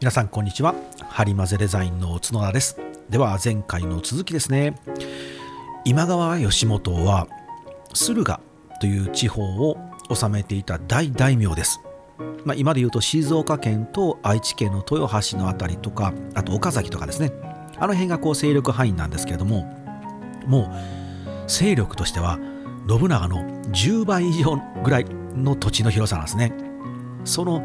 皆さんこんにちは。ハリマゼデザインの角田です。では前回の続きですね。今川義元は駿河という地方を治めていた大大名です。まあ、今で言うと静岡県と愛知県の豊橋の辺りとかあと岡崎とかですね。あの辺がこう勢力範囲なんですけれどももう勢力としては信長の10倍以上ぐらいの土地の広さなんですね。その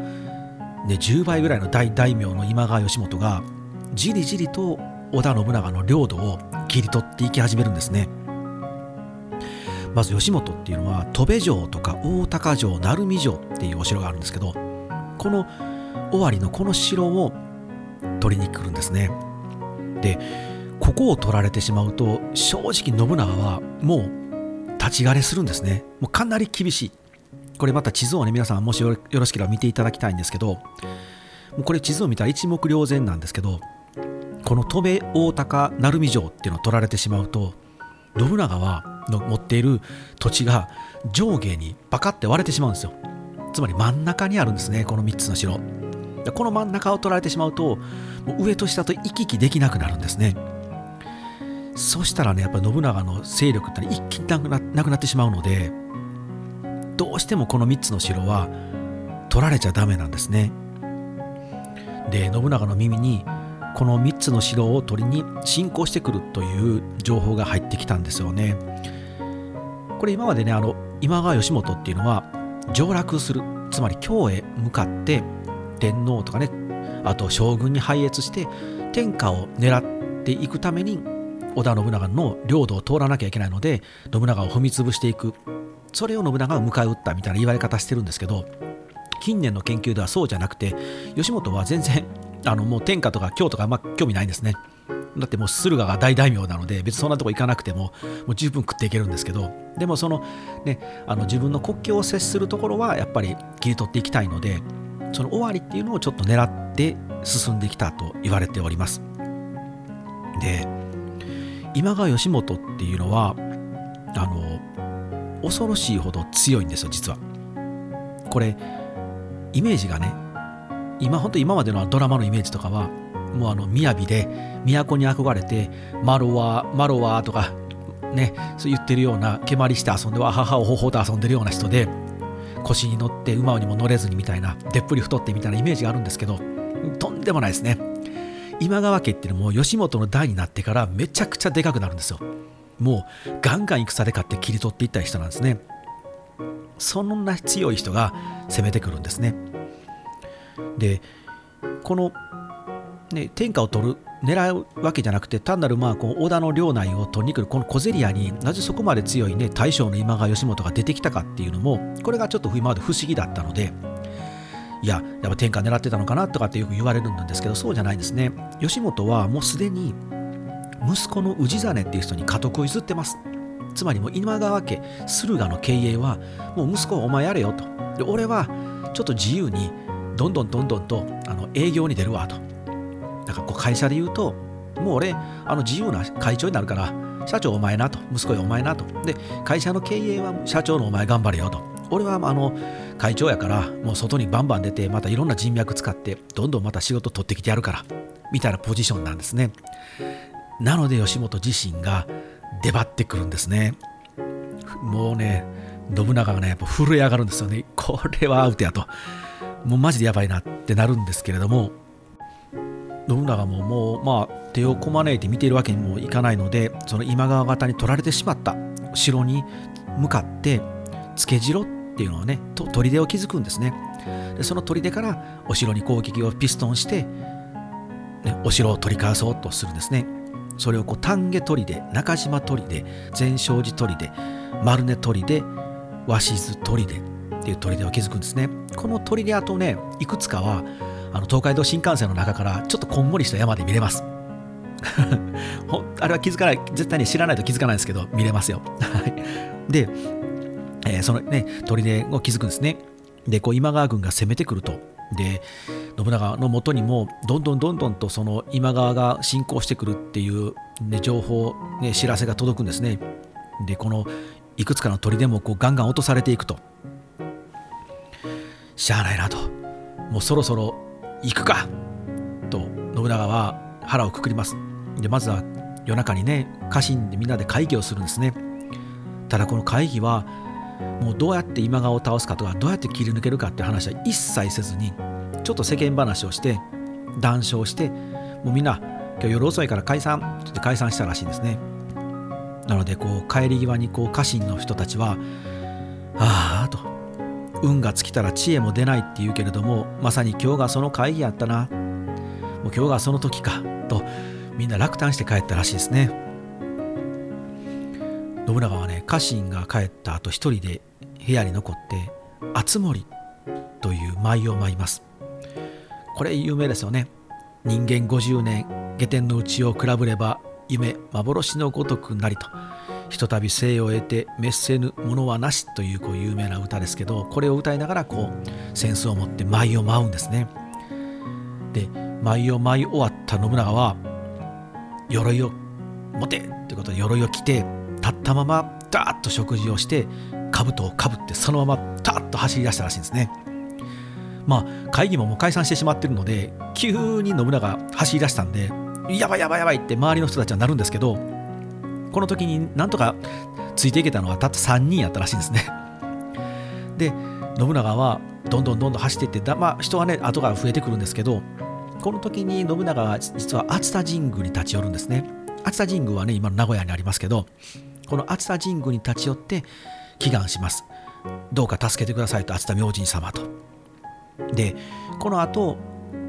ね10倍ぐらいの大大名の今川義元がじりじりと織田信長の領土を切り取っていき始めるんですね。まず義元っていうのは戸部城とか大高城鳴海城っていうお城があるんですけどこの尾張のこの城を取りに来るんですね。でここを取られてしまうと正直信長はもう立ち枯れするんですね。もうかなり厳しい。これまた地図をね皆さんもしよろしければ見ていただきたいんですけどもうこれ地図を見たら一目瞭然なんですけどこの戸部大高鳴海城っていうのを取られてしまうと信長はの持っている土地が上下にバカって割れてしまうんですよ。つまり真ん中にあるんですねこの3つの城。この真ん中を取られてしまうともう上と下と行き来できなくなるんですね。そしたらねやっぱり信長の勢力って一気になくなってしまうのでどうしてもこの3つの城は取られちゃダメなんですね。で信長の耳にこの3つの城を取りに侵攻してくるという情報が入ってきたんですよね。これ今までねあの今川義元っていうのは上洛するつまり京へ向かって天皇とかねあと将軍に拝謁して天下を狙っていくために織田信長の領土を通らなきゃいけないので信長を踏み潰していく。それを信長が迎え撃ったみたいな言われ方してるんですけど近年の研究ではそうじゃなくて義元は全然 あのもう天下とか京とかあんま興味ないんですね。だってもう駿河が大大名なので別にそんなとこ行かなくてももう十分食っていけるんですけどでもそのねあの自分の国境を接するところはやっぱり切り取っていきたいのでその終わりっていうのをちょっと狙って進んできたと言われております。で今川義元っていうのはあの恐ろしいほど強いんですよ実は。これイメージがね今本当今までのドラマのイメージとかはもうあの雅で都に憧れてマロワマロワとかねそう言ってるような蹴鞠して遊んでは母をほほと遊んでるような人で腰に乗って馬にも乗れずにみたいなでっぷり太ってみたいなイメージがあるんですけどとんでもないですね。今川家っていうのも吉本の代になってからめちゃくちゃでかくなるんですよ。もうガンガン戦で勝って切り取っていった人なんですね。そんな強い人が攻めてくるんですね。でこの、ね、天下を取る狙うわけじゃなくて単なるまあこう織田の領内を取りに来るこの小競り合いになぜそこまで強い、ね、大将の今川義元が出てきたかっていうのもこれがちょっと今まで不思議だったのでいややっぱ天下狙ってたのかなとかってよく言われるんですけどそうじゃないんですね。義元はもうすでに息子の氏真っていう人に家督を譲ってます。つまりもう今川家駿河の経営はもう息子はお前やれよと。で俺はちょっと自由にどんどんどんどんとあの営業に出るわと。だからこう会社で言うともう俺あの自由な会長になるから社長お前なと。息子よお前なと。で会社の経営は社長のお前頑張れよと。俺はあの会長やからもう外にバンバン出てまたいろんな人脈使ってどんどんまた仕事取ってきてやるからみたいなポジションなんですね。なので吉本自身が出張ってくるんですね。もうね信長がねやっぱ震え上がるんですよね。これはアウトやと。もうマジでやばいなってなるんですけれども信長ももうまあ手をこまねいて見ているわけにもいかないのでその今川方に取られてしまった。城に向かってつけ城っていうのをねと砦を築くんですね。でその砦からお城に攻撃をピストンして、ね、お城を取り返そうとするんですね。それをこう丹下砦中島砦全勝寺砦丸根砦鷲津砦っていう砦を築くんですね。この砦跡ねいくつかはあの東海道新幹線の中からちょっとこんもりした山で見れます。あれは気づかない絶対に知らないと気づかないですけど見れますよ。で、えー、そのね砦を築くんですね。でこう今川軍が攻めてくるとで信長のもとにもどんどんどんどんとその今川が侵攻してくるっていう、ね、情報、ね、知らせが届くんですね。でこのいくつかの砦もこうガンガン落とされていくと。しゃあないなと。もうそろそろ行くか。と信長は腹をくくります。でまずは夜中にね家臣でみんなで会議をするんですね。ただこの会議はもうどうやって今川を倒すかとかどうやって切り抜けるかって話は一切せずにちょっと世間話をして談笑してもうみんな今日夜遅いから解散って解散したらしいんですね。なのでこう帰り際にこう家臣の人たちはああと運が尽きたら知恵も出ないって言うけれどもまさに今日がその会議やったなもう今日がその時かとみんな落胆して帰ったらしいですね。信長はね家臣が帰った後一人で部屋に残って熱森という舞を舞います。これ有名ですよね。人間50年下天の内を比べれば夢幻のごとくなりと。ひとたび生を得て滅せぬものはなしというこう有名な歌ですけどこれを歌いながらこう扇子を持って舞を舞うんですね。で舞を舞い終わった信長は鎧を持てということで鎧を着て立ったままダーッと食事をして兜をかぶってそのままダーッと走り出したらしいんですねまあ会議ももう解散してしまってるので急に信長走り出したんでやばいやばいやばいって周りの人たちはなるんですけどこの時になんとかついていけたのはたった3人やったらしいんですね。で信長はどんどんどんどん走っていってだ、まあ、人はね後から増えてくるんですけどこの時に信長は実は熱田神宮に立ち寄るんですね。熱田神宮はね今の名古屋にありますけどこの熱田神宮に立ち寄って祈願します。どうか助けてくださいと熱田明神様と。でこの後、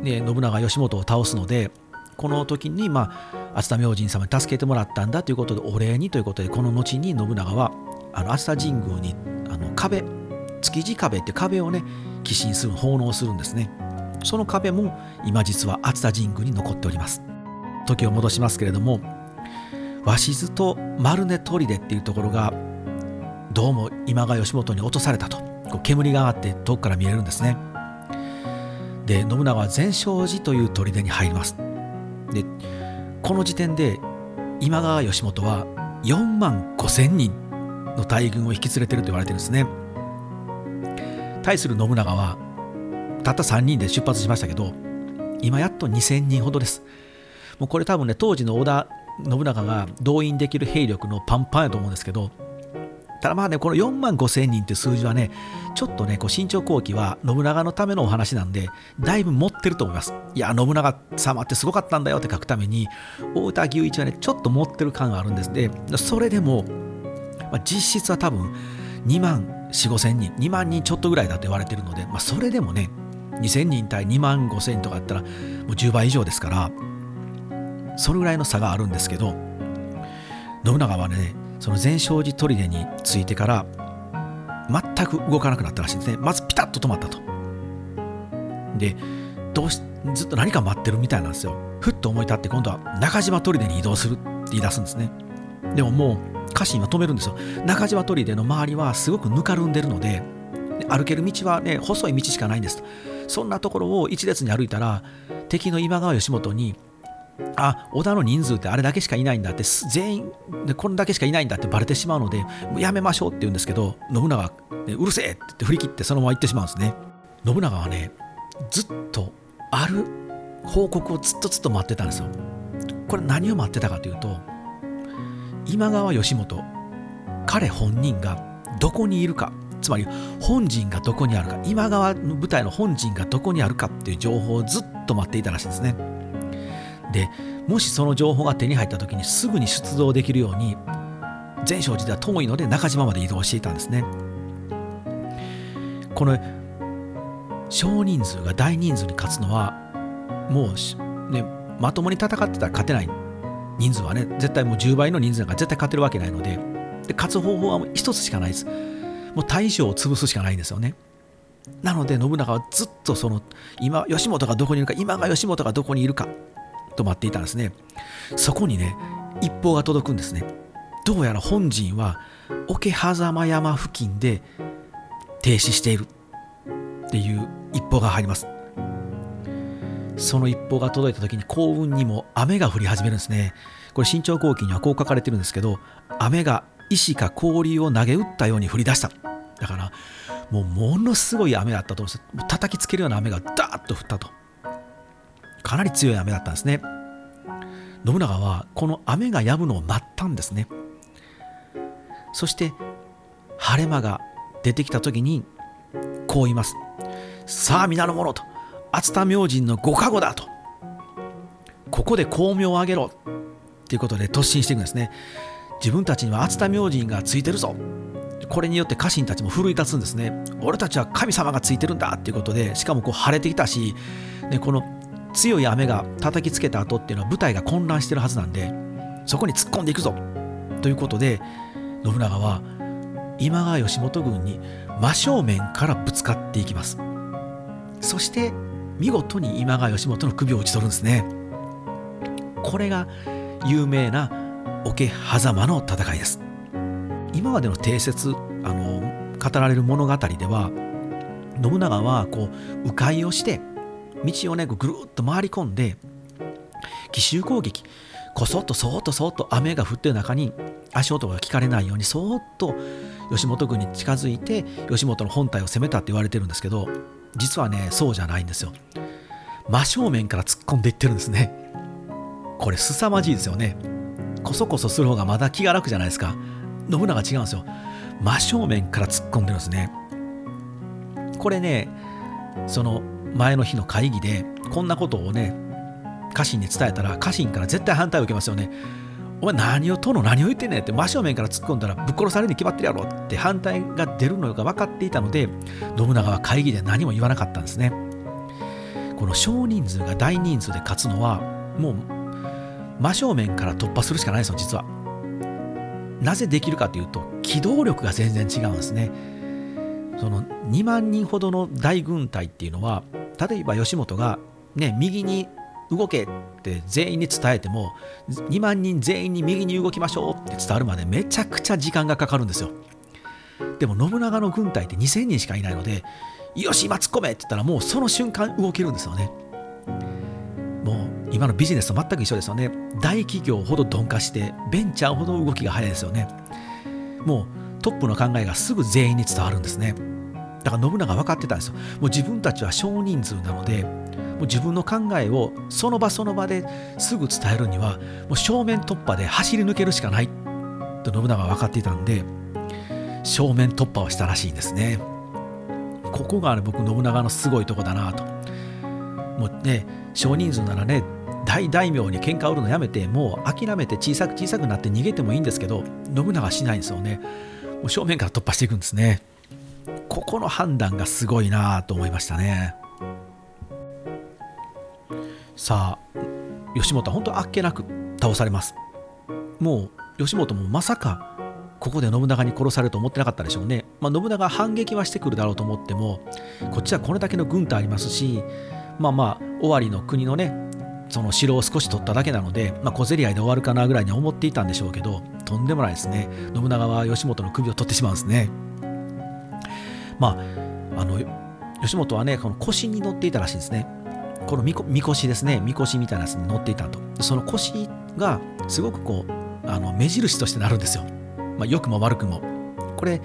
ね信長義元を倒すのでこの時に、まあ、熱田明神様に助けてもらったんだということでお礼にということでこの後に信長はあの熱田神宮にあの壁築地壁って壁をね寄進する奉納するんですねその壁も今実は熱田神宮に残っております時を戻しますけれども鷲津と丸根砦っていうところがどうも今川義元に落とされたと。こう煙が上がって遠くから見えるんですね。で信長は善勝寺という砦に入ります。でこの時点で今川義元は4万5千人の大軍を引き連れてると言われてるんですね。対する信長はたった3人で出発しましたけど今やっと2,000人ほどです。もうこれ多分ね当時の織田信長が動員できる兵力のパンパンやと思うんですけどただまあね、この4万5千人って数字はね、ちょっとね、こう新潮後期は信長のためのお話なんで、だいぶ持ってると思います。いや、信長様ってすごかったんだよって書くために、太田牛一はね、ちょっと持ってる感があるんですで、それでも、まあ、実質は多分2万4、5千人、2万人ちょっとぐらいだと言われてるので、まあ、それでもね、2000人対2万5千とかだったら、もう10倍以上ですから、それぐらいの差があるんですけど、信長はね、その全勝寺砦についてから全く動かなくなったらしいんですね。まずピタッと止まったと。でどうしずっと何か待ってるみたいなんですよ。ふっと思い立って今度は中島砦に移動するって言い出すんですね。でももう家臣は止めるんですよ。中島砦の周りはすごくぬかるんでるので歩ける道はね細い道しかないんですそんなところを一列に歩いたら敵の今川義元にあ織田の人数ってあれだけしかいないんだって全員でこれだけしかいないんだってバレてしまうのでやめましょうって言うんですけど信長は、ね、うるせえって言って振り切ってそのまま行ってしまうんですね。信長はねずっとある報告をずっとずっと待ってたんですよ。これ何を待ってたかというと今川義元彼本人がどこにいるかつまり本陣がどこにあるか今川の部隊の本陣がどこにあるかっていう情報をずっと待っていたらしいんですね。でもしその情報が手に入った時にすぐに出動できるように全勝寺では遠いので中島まで移動していたんですね。この少人数が大人数に勝つのはもう、ね、まともに戦ってたら勝てない人数はね絶対もう10倍の人数なんか絶対勝てるわけないのでで勝つ方法はもう一つしかないです。もう大将を潰すしかないんですよね。なので信長はずっとその今吉本がどこにいるか今が吉本がどこにいるかと待っていたんですね。そこにね一報が届くんですね。どうやら本陣は桶狭間山付近で停止しているっていう一報が入ります。その一報が届いた時に幸運にも雨が降り始めるんですね。これ新潮後期にはこう書かれてるんですけど雨が石か氷を投げ打ったように降り出した。だからもうものすごい雨だったと思うんです。叩きつけるような雨がダーッと降ったと。かなり強い雨だったんですね。信長はこの雨が止むのを待ったんですね。そして晴れ間が出てきた時にこう言います。さあ皆の者と熱田明神のご加護だと。ここで光明を上げろ。ということで突進していくんですね。自分たちには熱田明神がついてるぞ。これによって家臣たちも奮い立つんですね。俺たちは神様がついてるんだ。っていうことでしかもこう晴れてきたし、ね、この強い雨が叩きつけた後っていうのは部隊が混乱してるはずなんでそこに突っ込んでいくぞ。ということで信長は今川義元軍に真正面からぶつかっていきます。そして見事に今川義元の首を打ち取るんですね。これが有名な桶狭間の戦いです。今までの定説あの語られる物語では信長はこう迂回をして道をねぐるっと回り込んで奇襲攻撃。こそっとそっとそっと雨が降ってる中に足音が聞かれないようにそーっと吉本軍に近づいて吉本の本体を攻めたって言われてるんですけど実はねそうじゃないんですよ。真正面から突っ込んでいってるんですね。これ凄まじいですよね。こそこそする方がまだ気が楽じゃないですか。信長違うんですよ。真正面から突っ込んでるんですね。これねその前の日の会議でこんなことをね家臣に伝えたら家臣から絶対反対を受けますよね。お前何を殿何を言ってんねんって真正面から突っ込んだらぶっ殺されるに決まってるやろって反対が出るのが分かっていたので信長は会議で何も言わなかったんですね。この少人数が大人数で勝つのはもう真正面から突破するしかないですよ実は。なぜできるかというと機動力が全然違うんですね。その2万人ほどの大軍隊っていうのは例えば吉本がね右に動けって全員に伝えても2万人全員に右に動きましょうって伝わるまでめちゃくちゃ時間がかかるんですよ。でも信長の軍隊って2000人しかいないのでよし今突っ込めって言ったらもうその瞬間動けるんですよね。もう今のビジネスと全く一緒ですよね。大企業ほど鈍化してベンチャーほど動きが早いですよね。もうトップの考えがすぐ全員に伝わるんですね。だから信長分かってたんですよ。もう自分たちは少人数なのでもう自分の考えをその場その場ですぐ伝えるにはもう正面突破で走り抜けるしかない。と信長は分かっていたんで正面突破をしたらしいんですね。ここが、ね、僕信長のすごいとこだなと。もうね少人数ならね大大名に喧嘩売るのやめてもう諦めて小さく小さくなって逃げてもいいんですけど信長はしないんですよね。もう正面から突破していくんですね。ここの判断がすごいなと思いましたね。さあ吉本は本当あっけなく倒されます。もう吉本もまさかここで信長に殺されると思ってなかったでしょうね、まあ、信長反撃はしてくるだろうと思ってもこっちはこれだけの軍隊ありますしまあまあ尾張の国のねその城を少し取っただけなので、まあ、小競り合いで終わるかなぐらいに思っていたんでしょうけどとんでもないですね。信長は吉本の首を取ってしまうんですね。まああの吉本はねこの腰に乗っていたらしいんですね。このみこみこしですね。みこしみたいなやつに乗っていたと。その腰がすごくこうあの目印としてなるんですよ、まあ、良くも悪くも。これ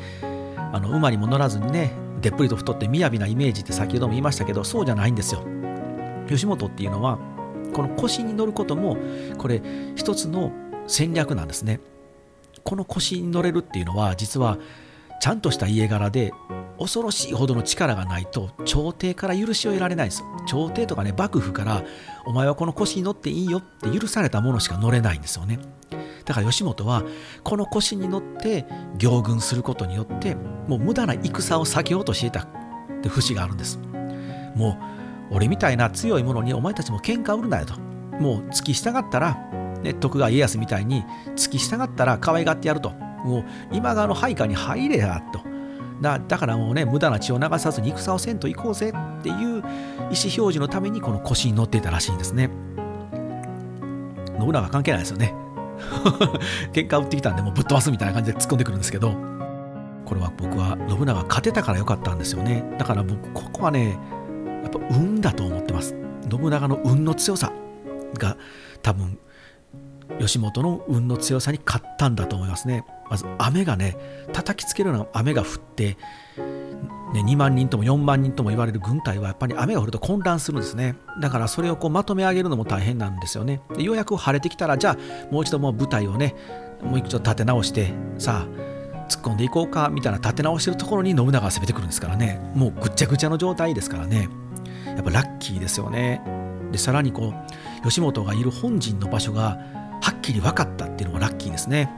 あの馬にも乗らずにねでっぷりと太って雅なイメージって先ほども言いましたけどそうじゃないんですよ。吉本っていうのはこの腰に乗ることもこれ一つの戦略なんですね。この腰に乗れるっていうのは実はちゃんとした家柄で恐ろしいほどの力がないと朝廷から許しを得られないんです朝廷とかね幕府からお前はこの腰に乗っていいよって許されたものしか乗れないんですよねだから吉本はこの腰に乗って行軍することによってもう無駄な戦を避けようとしていたって節があるんですもう俺みたいな強いものにお前たちも喧嘩売るなよと。もう付き従ったら、ね、徳川家康みたいに付き従ったら可愛がってやると。もう今川の配下に入れやと。だだからもうね、無駄な血を流さずに戦をせんと行こうぜっていう意思表示のためにこの腰に乗っていたらしいんですね。信長関係ないですよね。喧嘩売ってきたんでもうぶっ飛ばすみたいな感じで突っ込んでくるんですけど、これは僕は信長勝てたからよかったんですよね。だから僕、ここはね、やっぱ運だと思ってます信長の運の強さが多分吉本の運の強さに勝ったんだと思いますねまず雨がね叩きつけるような雨が降って、ね、2万人とも4万人とも言われる軍隊はやっぱり雨が降ると混乱するんですね。だからそれをこうまとめ上げるのも大変なんですよね。でようやく晴れてきたらじゃあもう一度もう部隊をねもう一度立て直してさあ突っ込んでいこうかみたいな立て直してるところに信長が攻めてくるんですからね。もうぐっちゃぐちゃの状態ですからね。やっぱラッキーですよね。でさらにこう吉本がいる本陣の場所がはっきり分かったっていうのもラッキーですね、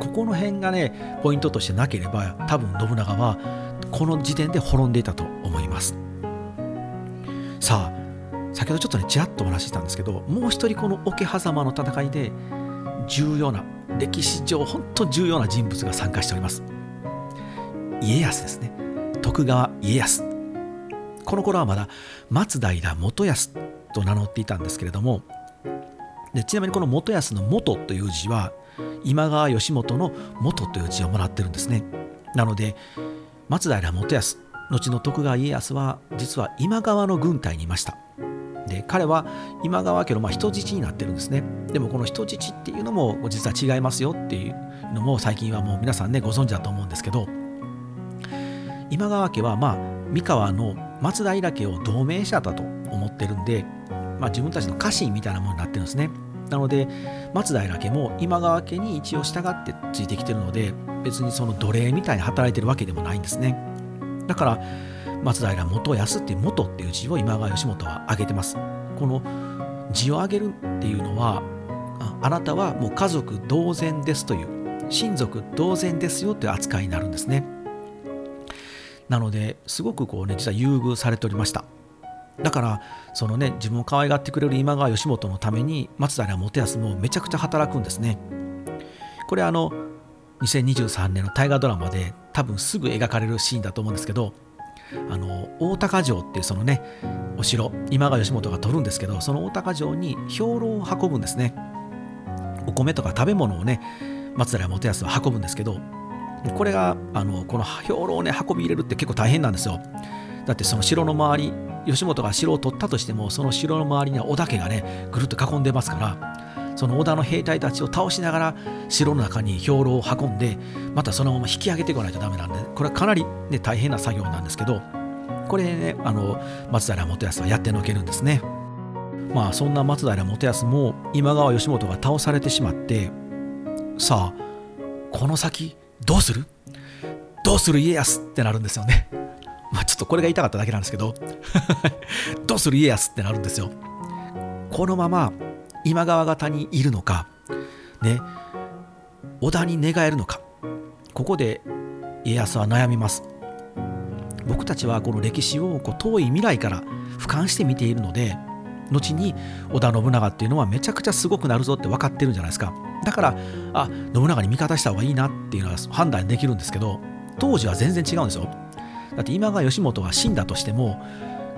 ここの辺がねポイントとしてなければ多分信長はこの時点で滅んでいたと思います。さあ先ほどちょっとねちらっとお話ししたんですけどもう一人この桶狭間の戦いで重要な歴史上本当重要な人物が参加しております。家康ですね。徳川家康。この頃はまだ松平元康と名乗っていたんですけれどもでちなみにこの元康の元という字は今川義元の元という字をもらってるんですね。なので松平元康後の徳川家康は実は今川の軍隊にいました。で彼は今川家のま人質になってるんですね。でもこの人質っていうのも実は違いますよっていうのも最近はもう皆さんねご存知だと思うんですけど今川家はまあ三河の松平家を同盟者だと思ってるんで、まあ、自分たちの家臣みたいなものになってるんですね。なので松平家も今川家に一応従ってついてきてるので別にその奴隷みたいに働いてるわけでもないんですねだから松平元康っていう元っていう字を今川義元は挙げてます。この字を挙げるっていうのはあなたはもう家族同然ですという親族同然ですよという扱いになるんですね。なのですごくこうね実は優遇されておりました。だからそのね自分を可愛がってくれる今川義元のために松平元康もめちゃくちゃ働くんですね。これあの2023年の大河ドラマで多分すぐ描かれるシーンだと思うんですけどあの大高城っていうそのねお城今川義元が取るんですけどその大高城に兵糧を運ぶんですねお米とか食べ物をね松平元康は運ぶんですけどこれがあのこの兵糧をね運び入れるって結構大変なんですよだってその城の周り義元が城を取ったとしてもその城の周りには織田家がねぐるっと囲んでますからその織田の兵隊たちを倒しながら城の中に兵糧を運んでまたそのまま引き上げてこないとダメなんでこれはかなり、ね、大変な作業なんですけどこれねあの松平元康はやってのけるんですね。まあそんな松平元康も今川義元が倒されてしまってさあこの先どうする？どうする家康ってなるんですよね。まあちょっとこれが言いたかっただけなんですけど どうする家康ってなるんですよ。このまま今川方にいるのか、ね、織田に寝返るのかここで家康は悩みます。僕たちはこの歴史をこう遠い未来から俯瞰して見ているので後に織田信長っていうのはめちゃくちゃすごくなるぞって分かってるんじゃないですか。だからあ信長に味方した方がいいなっていうのは判断できるんですけど当時は全然違うんですよ。だって今川義元が死んだとしても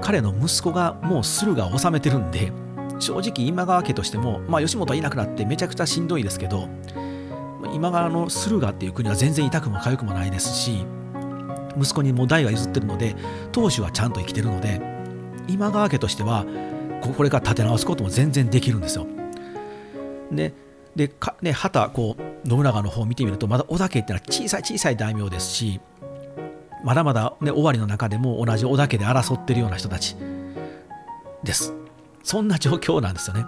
彼の息子がもう駿河を治めてるんで正直今川家としても、まあ、吉本はいなくなってめちゃくちゃしんどいですけど今川の駿河っていう国は全然痛くも痒くもないですし息子にも代が譲ってるので当主はちゃんと生きてるので今川家としてはこれから立て直すことも全然できるんですよ。ででかね旗こう信長の方を見てみるとまだ織田家ってのは小さい小さい大名ですしまだまだ、ね、尾張の中でも同じ織田家で争ってるような人たちです。そんな状況なんですよね。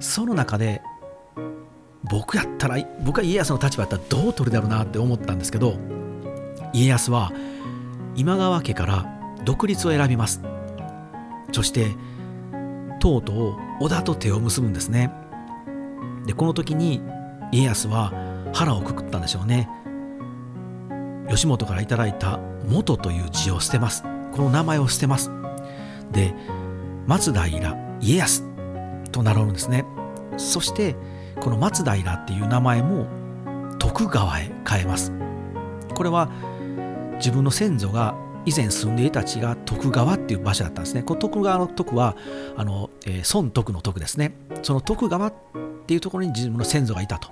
その中で僕やったら僕は家康の立場だったらどう取るだろうなって思ったんですけど家康は今川家から独立を選びますそしてとうとう織田と手を結ぶんですねでこの時に家康は腹をくくったんでしょうね義元から頂いた元という字を捨てます。この名前を捨てます。で松平家康と名乗るんですね。そしてこの松平っていう名前も徳川へ変えます。これは自分の先祖が以前住んでいた地が徳川っていう場所だったんですね。この徳川の徳はあの、えー、孫徳の徳ですね。その徳川っていうところに自分の先祖がいたと。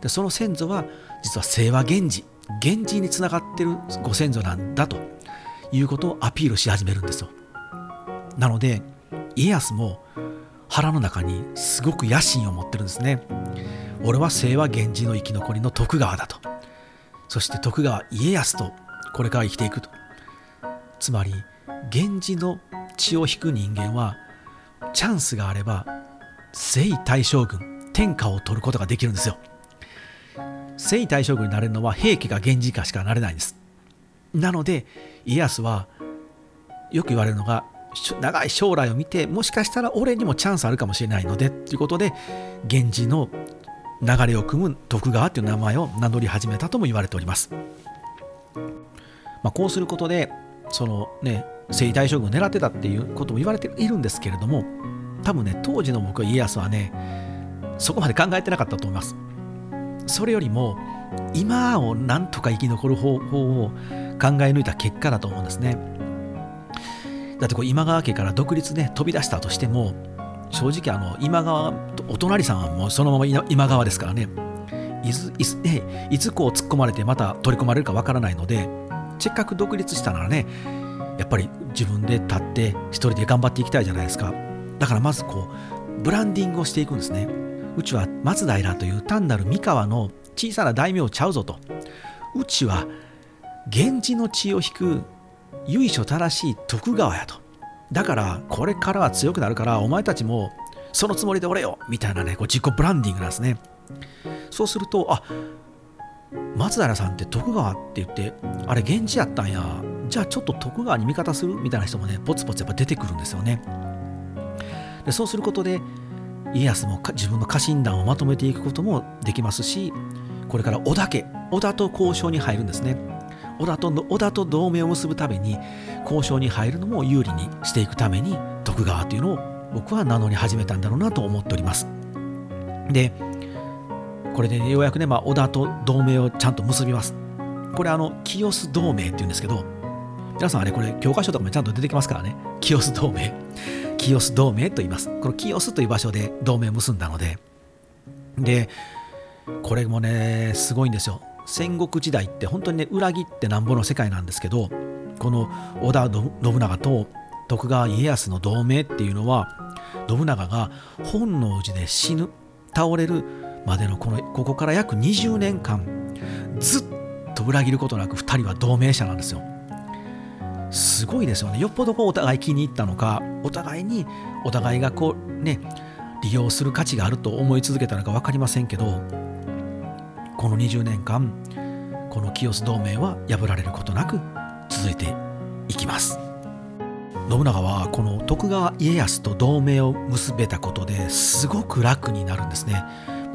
でその先祖は実は清和源氏源氏につながってるご先祖なんだということをアピールし始めるんですよ。なので家康も腹の中にすごく野心を持ってるんですね。俺は清和源氏の生き残りの徳川だと。そして徳川家康とこれから生きていくと。つまり源氏の血を引く人間はチャンスがあれば征夷大将軍天下を取ることができるんですよ。征夷大将軍になれるのは平家が源氏かしかなれないんです。なので家康はよく言われるのが長い将来を見てもしかしたら俺にもチャンスあるかもしれないのでということで源氏の流れを組む徳川という名前を名乗り始めたとも言われております、まあ、こうすることでそのね征夷大将軍を狙ってたっていうことも言われているんですけれども多分ね当時の僕は家康はねそこまで考えてなかったと思います。それよりも今をなんとか生き残る方法を考え抜いた結果だと思うんですね。だってこう今川家から独立ね飛び出したとしても正直あの今川お隣さんはもうそのまま今川ですからね。いついつ,、ね、いつこう突っ込まれてまた取り込まれるかわからないのでせっかく独立したならねやっぱり自分で立って一人で頑張っていきたいじゃないですか。だからまずこうブランディングをしていくんですね。うちは松平という単なる三河の小さな大名ちゃうぞと。うちは源氏の血を引く由緒正しい徳川やと。だからこれからは強くなるからお前たちもそのつもりでおれよみたいなねこう自己ブランディングなんですね。そうするとあ松平さんって徳川って言ってあれ源氏やったんや。じゃあちょっと徳川に味方するみたいな人もねポツポツやっぱ出てくるんですよね。でそうすることで家康も自分の家臣団をまとめていくこともできますしこれから織田家織田と交渉に入るんですね。織田と織田と同盟を結ぶために交渉に入るのも有利にしていくために徳川というのを僕は名乗り始めたんだろうなと思っております。でこれで、ようやくね、まあ、織田と同盟をちゃんと結びます。これあの清須同盟っていうんですけど皆さんあれこれ教科書とかもちゃんと出てきますからね。清須同盟。清須同盟と言います。この清須という場所で同盟を結んだので。でこれもねすごいんですよ。戦国時代って本当にね裏切ってなんぼの世界なんですけどこの織田信長と徳川家康の同盟っていうのは信長が本能寺で死ぬ倒れるまでのこのここから約20年間ずっと裏切ることなく2人は同盟者なんですよ。すごいですよね。よっぽどこうお互い気に入ったのかお互いにお互いがこうね利用する価値があると思い続けたのか分かりませんけどこの20年間この清須同盟は破られることなく続いていきます。信長はこの徳川家康と同盟を結べたことですごく楽になるんですね。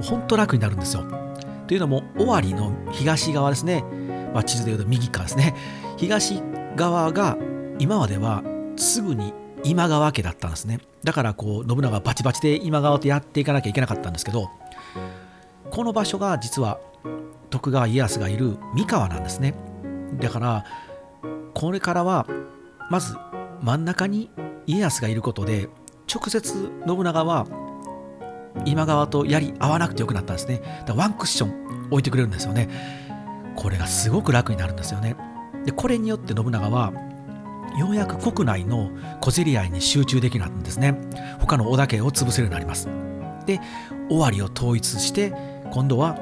本当楽になるんですよ。というのも尾張の東側ですね、まあ、地図でいうと右側ですね。東側が今まではすぐに今川家だったんですね。だからこう信長はバチバチで今川とやっていかなきゃいけなかったんですけどこの場所が実は徳川家康がいる三河なんですね。だからこれからはまず真ん中に家康がいることで直接信長は今川とやり合わなくてよくなったんですね。だからワンクッション置いてくれるんですよね。これがすごく楽になるんですよね。でこれによって信長はようやく国内の小競り合いに集中できるんですね。他の織田家を潰せるようになります。で尾張を統一して今度は、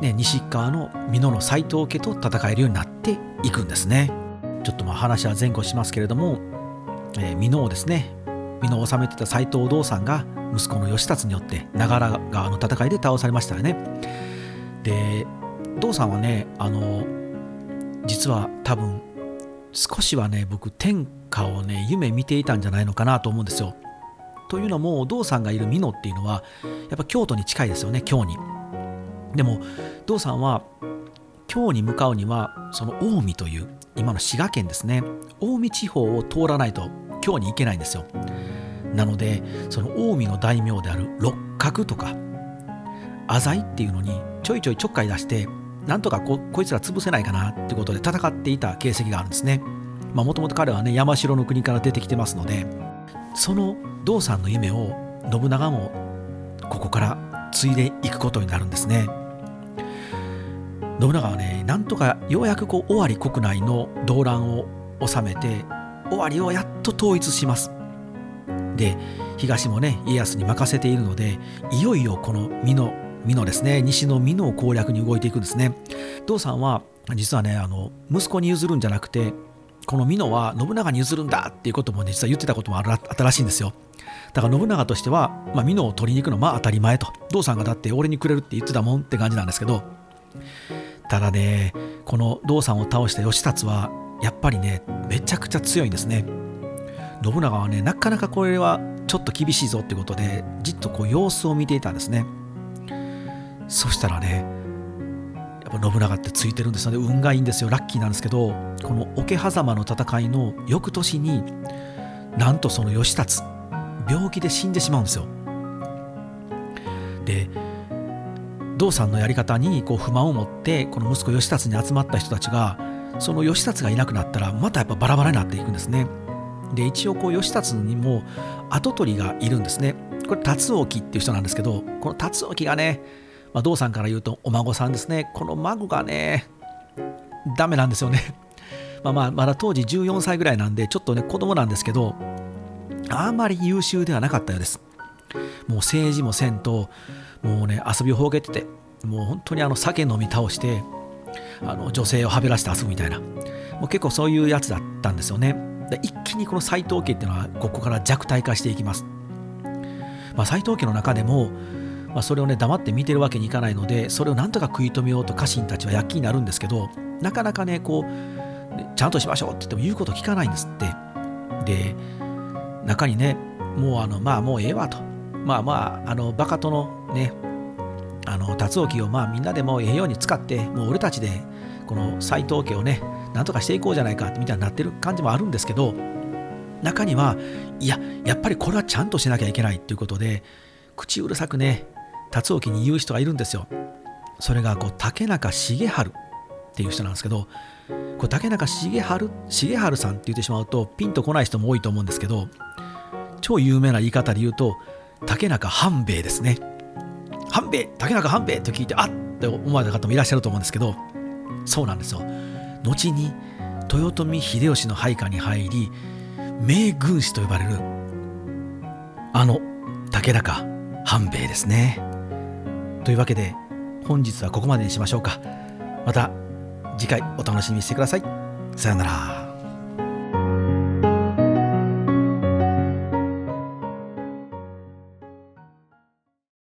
ね、西側の美濃の斎藤家と戦えるようになっていくんですね。ちょっとまあ話は前後しますけれども、えー、美濃をですね美濃を治めてた斎藤道さんが息子の義達によって長良川の戦いで倒されましたよね。で道さんはねあの実は多分少しはね僕天下をね夢見ていたんじゃないのかなと思うんですよ。というのも道さんがいる美濃っていうのはやっぱ京都に近いですよね京に。でも道さんは京に向かうにはその近江という今の滋賀県ですね近江地方を通らないと京に行けないんですよ。なのでその近江の大名である六角とか浅井っていうのにちょいちょいちょっかい出してなんとかここいつら潰せないかなってことで戦っていた形跡があるんですね。もともと彼はね山城の国から出てきてますのでその道さんの夢を信長もここから継いでいくことになるんですね。信長はねなんとかようやくこう尾張国内の動乱を収めて尾張をやっと統一します。で東もね家康に任せているのでいよいよこの美濃美濃ですね。西の美濃攻略に動いていくんですね。道さんは実はねあの息子に譲るんじゃなくてこの美濃は信長に譲るんだ!っていうことも、ね、実は言ってたこともあったらしいんですよ。だから信長としては、まあ、美濃を取りに行くのまあ当たり前と。道さんがだって俺にくれるって言ってたもんって感じなんですけど。ただねこの道さんを倒した義達はやっぱりねめちゃくちゃ強いんですね。信長はねなかなかこれはちょっと厳しいぞってことでじっとこう様子を見ていたんですね。そしたらねやっぱ信長ってついてるんですよね。運がいいんですよ。ラッキーなんですけどこの桶狭間の戦いの翌年になんとその義達病気で死んでしまうんですよ。で道さんのやり方にこう不満を持ってこの息子義達に集まった人たちがその義達がいなくなったらまたやっぱバラバラになっていくんですね。で一応こう義達にも跡取りがいるんですね。これ達興っていう人なんですけどこの達興がね、まあ、道さんから言うとお孫さんですね。この孫がねダメなんですよね。まあまあまだ当時14歳ぐらいなんでちょっとね子供なんですけどあまり優秀ではなかったようです。もう政治もせんともうね遊びをほうけててもう本当にあの酒飲み倒してあの女性をはべらして遊ぶみたいな。もう結構そういうやつだったんですよね。で一気にこの斎藤家っていうのはここから弱体化していきます、まあ、斎藤家の中でも、まあ、それをね黙って見てるわけにいかないのでそれをなんとか食い止めようと家臣たちは躍起になるんですけどなかなかねこうちゃんとしましょうって言っても言うこと聞かないんですって。で中にねもうあのまあもうええわと。まあまああのバカとのねあの達興をまあみんなでもうええように使ってもう俺たちでこの斎藤家をねなんとかしていこうじゃないかみたいになってる感じもあるんですけど中にはいややっぱりこれはちゃんとしなきゃいけないっていうことで口うるさくね達興に言う人がいるんですよ。それがこう竹中重春っていう人なんですけどこれ竹中重春重春さんって言ってしまうとピンとこない人も多いと思うんですけど超有名な言い方で言うと竹中半兵衛ですね。半兵衛竹中半兵衛と聞いてあっって思われた方もいらっしゃると思うんですけどそうなんですよ。後に豊臣秀吉の配下に入り名軍師と呼ばれるあの竹中半兵衛ですね。というわけで本日はここまでにしましょうか。また次回お楽しみにしてください。さようなら。